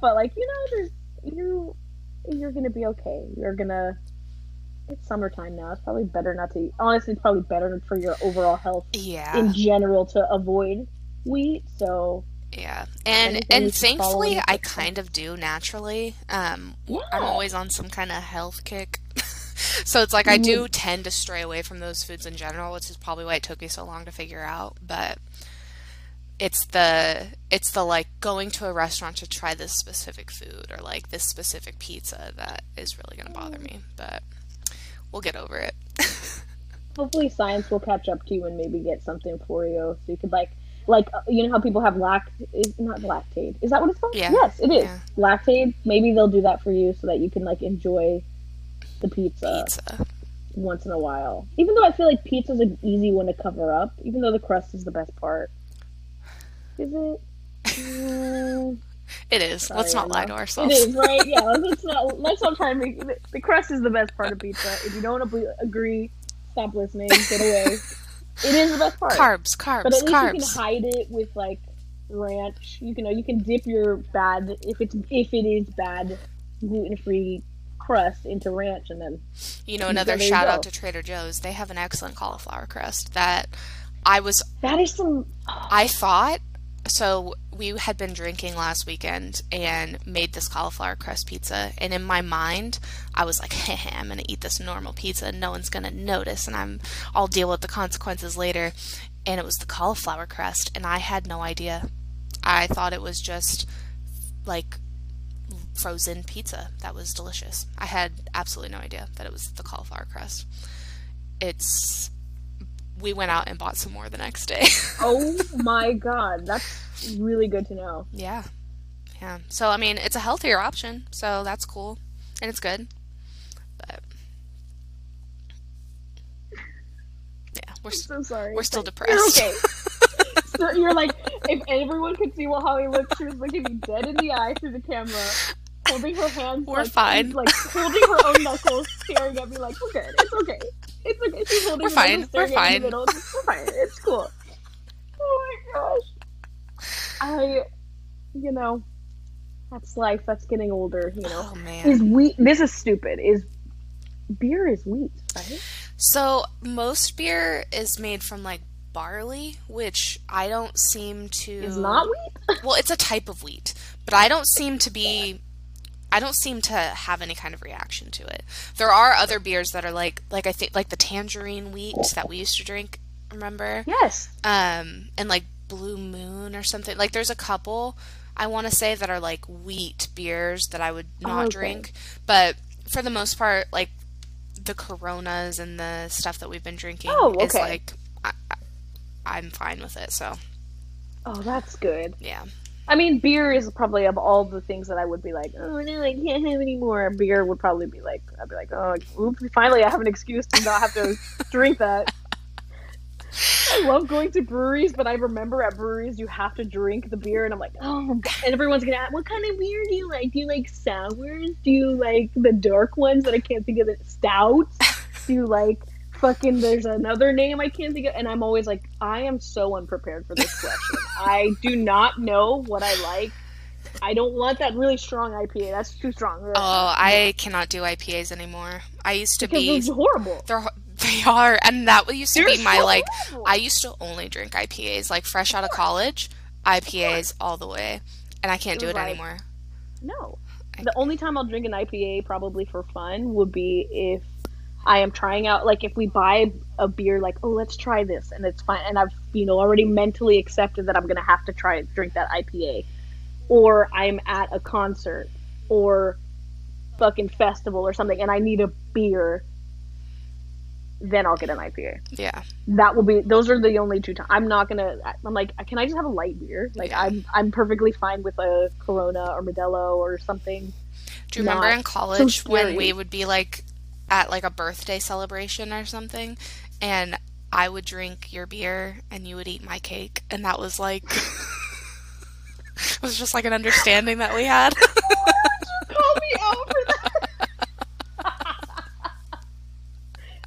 But like, you know, there's you. You're gonna be okay. You're gonna. It's summertime now. It's probably better not to. Eat. Honestly, it's probably better for your overall health yeah. in general to avoid wheat. So Yeah, and and you can follow in thankfully, I kind of do naturally. Um, Yeah. I'm always on some kind of health kick, so it's like I Mm-hmm. do tend to stray away from those foods in general, which is probably why it took me so long to figure out. But it's the it's the like going to a restaurant to try this specific food or like this specific pizza that is really going to bother me. But we'll get over it. hopefully science will catch up to you and maybe get something for you so you could like like uh, you know how people have lact is not lactate is that what it's called Yeah. yes it is Yeah. lactate maybe they'll do that for you so that you can like enjoy the pizza, Pizza. once in a while even though i feel like pizza's an easy one to cover up even though the crust is the best part is it Mm, It is. Let's not lie to ourselves. is right. Yeah, let's not let's not try and make the, crust is the best part of pizza. If you don't agree, stop listening. Get away. It is the best part. Carbs, carbs, but at least you can hide it with like ranch. You can know you can dip your bad if it's if it is bad gluten free crust into ranch and then You know, another shout out to Trader Joe's. They have an excellent cauliflower crust that I was that is some. I thought so we had been drinking last weekend and made this cauliflower crust pizza and in my mind I was like, hey, I'm gonna eat this normal pizza and no one's gonna notice and I'm I'll deal with the consequences later. And it was the cauliflower crust and I had no idea. I thought it was just like frozen pizza that was delicious. I had absolutely no idea that it was the cauliflower crust. It's we went out and bought some more the next day. Oh my god, that's really good to know. yeah. Yeah. So I mean, it's a healthier option, so that's cool. And it's good. But Yeah, we're s- So sorry. we're still You're depressed. okay. so you're like, if everyone could see what Holly looks, she was looking me dead in the eye through the camera, holding her hands. We're like, fine. Like holding her own knuckles, staring at me like, we're good. It's okay. It's okay. She's holding We're fine. We're fine. the middle. We're fine. It's cool. Oh my gosh. I, you know, that's life. That's getting older. You know, Oh is wheat? This is stupid. Is beer is wheat, right? So most beer is made from like barley, which I don't seem to Is not wheat. Well, it's a type of wheat, but I don't seem to be I don't seem to have any kind of reaction to it. There are other beers that are like like I think like the tangerine wheat that we used to drink, remember? yes. Um and like Blue Moon or something. Like there's a couple I want to say that are like wheat beers that I would not oh, Okay. drink, but for the most part like the Coronas and the stuff that we've been drinking Oh, is like I, I'm fine with it. So, Oh, that's good. yeah. I mean, beer is probably of all the things that I would be like, oh no, I can't have any more. Beer would probably be like, I'd be like, oh, oops, finally I have an excuse to not have to drink that. I love going to breweries, but I remember at breweries you have to drink the beer, and I'm like, oh, God. and everyone's gonna ask, what kind of beer do you like? Do you like sours? Do you like the dark ones that I can't think of? It stouts? Do you like fucking? There's another name I can't think of, and I'm always like, I am so unprepared for this question. I do not know what I like. I don't want that really strong IPA. That's too strong. Oh, I cannot do IPAs anymore. I used to because be horrible. they're they are and that used to They're be my so like horrible. I used to only drink IPAs like fresh out of college, IPAs all the way. And I can't do it anymore. No. I- The only time I'll drink an IPA, probably for fun, would be if I am trying out, like, if we buy a beer, like, oh, let's try this, and it's fine, and I've, you know, already mentally accepted that I'm gonna have to try and drink that IPA, or I'm at a concert or fucking festival or something, and I need a beer. Then I'll get an IPA. Yeah. That will be those are the only two times. I'm not gonna. I'm like, can I just have a light beer? Like Yeah. I'm I'm perfectly fine with a Corona or Modelo or something. Do you remember in college when we would be like at like a birthday celebration or something and I would drink your beer and you would eat my cake and that was like it was just like an understanding that we had. Call me out for that.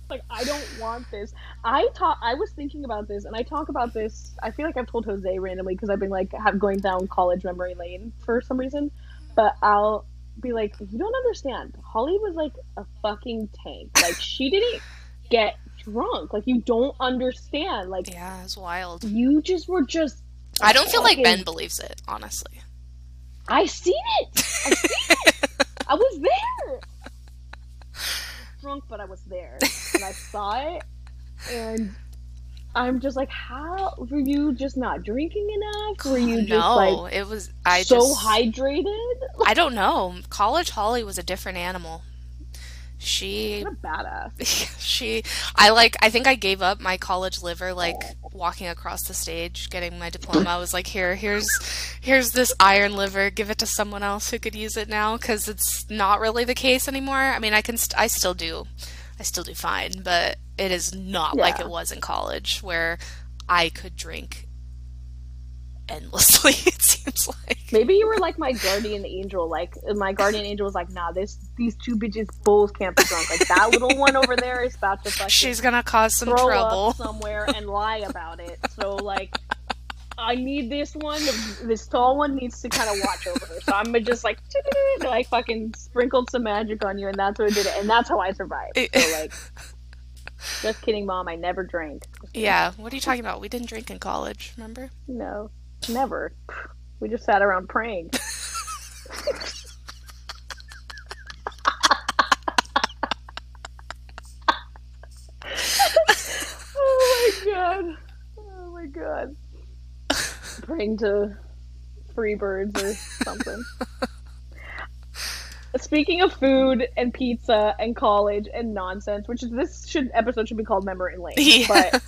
like I don't want this. I talk. I was thinking about this, and I talk about this. I feel like I've told Jose randomly because I've been like have going down college memory lane for some reason. But I'll be like, you don't understand. Holly was like a fucking tank. Like she didn't get drunk. Like you don't understand. Like yeah, it's wild. you just were just. I don't feel like Ben believes it, honestly. I seen it. I seen it. I was there. Drunk, but I was there, and I saw it, and I'm just like, how were you just not drinking enough? Were you just no, like it was I so just hydrated? I don't know. College Holly was a different animal. She What a badass. she I like I think I gave up my college liver like walking across the stage getting my diploma. I was like, "Here, here's here's this iron liver. Give it to someone else who could use it now cuz it's not really the case anymore." I mean, I can st- I still do. I still do fine, but it is not like it was in college where I could drink endlessly it seems like. Maybe you were like my guardian angel. Like my guardian angel was like, nah, this these two bitches bulls can't be drunk. Like that little one over there is about to fucking She's to cause some trouble. somewhere and lie about it. So like, I need this one. This tall one needs to kind of watch over her. So I'm gonna just like, like fucking sprinkled some magic on you, and that's what I did it, and that's how I survived. Eh. So like, just kidding, mom. I never drank. Yeah, what are you talking about? We didn't drink in college, remember? No, never. We just sat around praying. oh my god. Oh my god. Praying to free birds or something. Speaking of food and pizza and college and nonsense, which is this should episode should be called Memory Lane. Yeah. But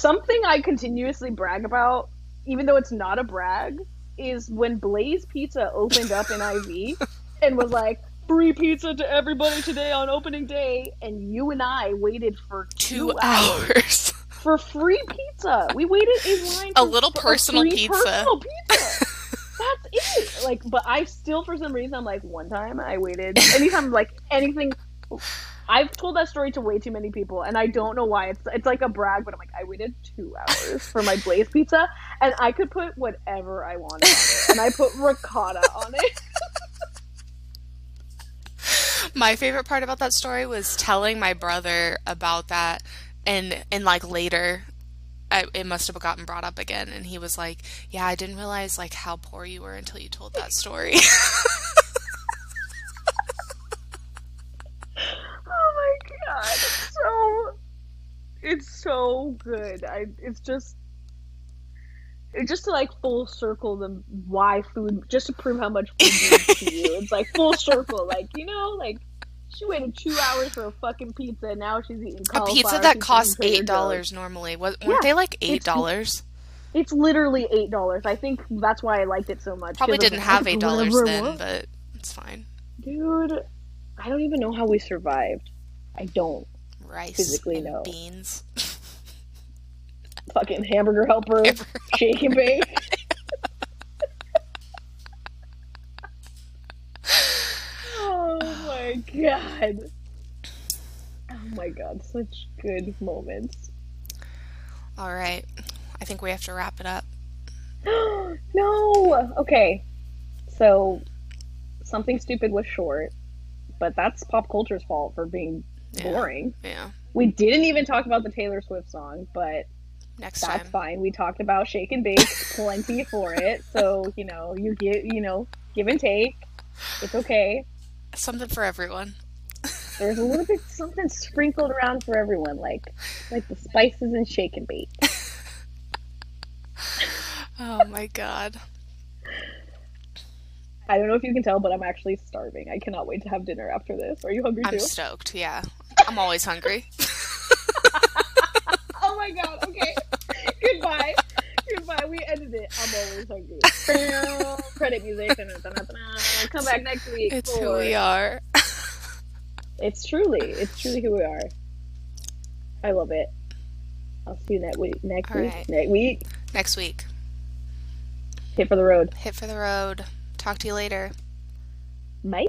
something I continuously brag about, even though it's not a brag, is when Blaze Pizza opened up in IV and was like, free pizza to everybody today on opening day, and you and I waited for two, Two hours hours. for free pizza. We waited in line A little personal free pizza. Personal pizza. That's it. Like, but I still, for some reason, I'm like, one time I waited. Anytime, like anything. I've told that story to way too many people, and I don't know why. It's it's like a brag, but I'm like, I waited two hours for my Blaze pizza, and I could put whatever I wanted on it, and I put ricotta on it. My favorite part about that story was telling my brother about that, and and like later, I, it must have gotten brought up again, and he was like, "Yeah, I didn't realize like how poor you were until you told that story." Oh my god, it's so it's so good. I it's just it just to like full circle the why food just to prove how much food means to you. It's like full circle, like you know, like she waited two hours for a fucking pizza, and now she's eating a pizza that costs eight dollars normally. Was, weren't they like eight dollars? It's literally eight dollars. I think that's why I liked it so much. Probably 'cause I was didn't like, have eight dollars then, but it's fine. Dude, I don't even know how we survived. I don't. Rice Physically, no. beans. Fucking hamburger helper, shake and bake. oh my god. Oh my god, such good moments. All right, I think we have to wrap it up. no! Okay. So, something stupid was short, but that's pop culture's fault for being. Boring. Yeah, We didn't even talk about the Taylor Swift song, but next that's time. fine. We talked about shake and bake, plenty for it. So, you know, you get, you know, give and take. It's okay. Something for everyone. There's a little bit something sprinkled around for everyone, like like the spices and shake and bake. Oh my god. I don't know if you can tell, but I'm actually starving. I cannot wait to have dinner after this. Are you hungry I'm too? stoked. Yeah. I'm always hungry. oh my god. Okay. Goodbye. Goodbye. We ended it. I'm always hungry. Credit music. Come back next week. It's who we are. It's truly, it's truly who we are. I love it. I'll see you next week. Next All week. right. Next week. Next week. Hit for the road. Hit for the road. Talk to you later. Bye.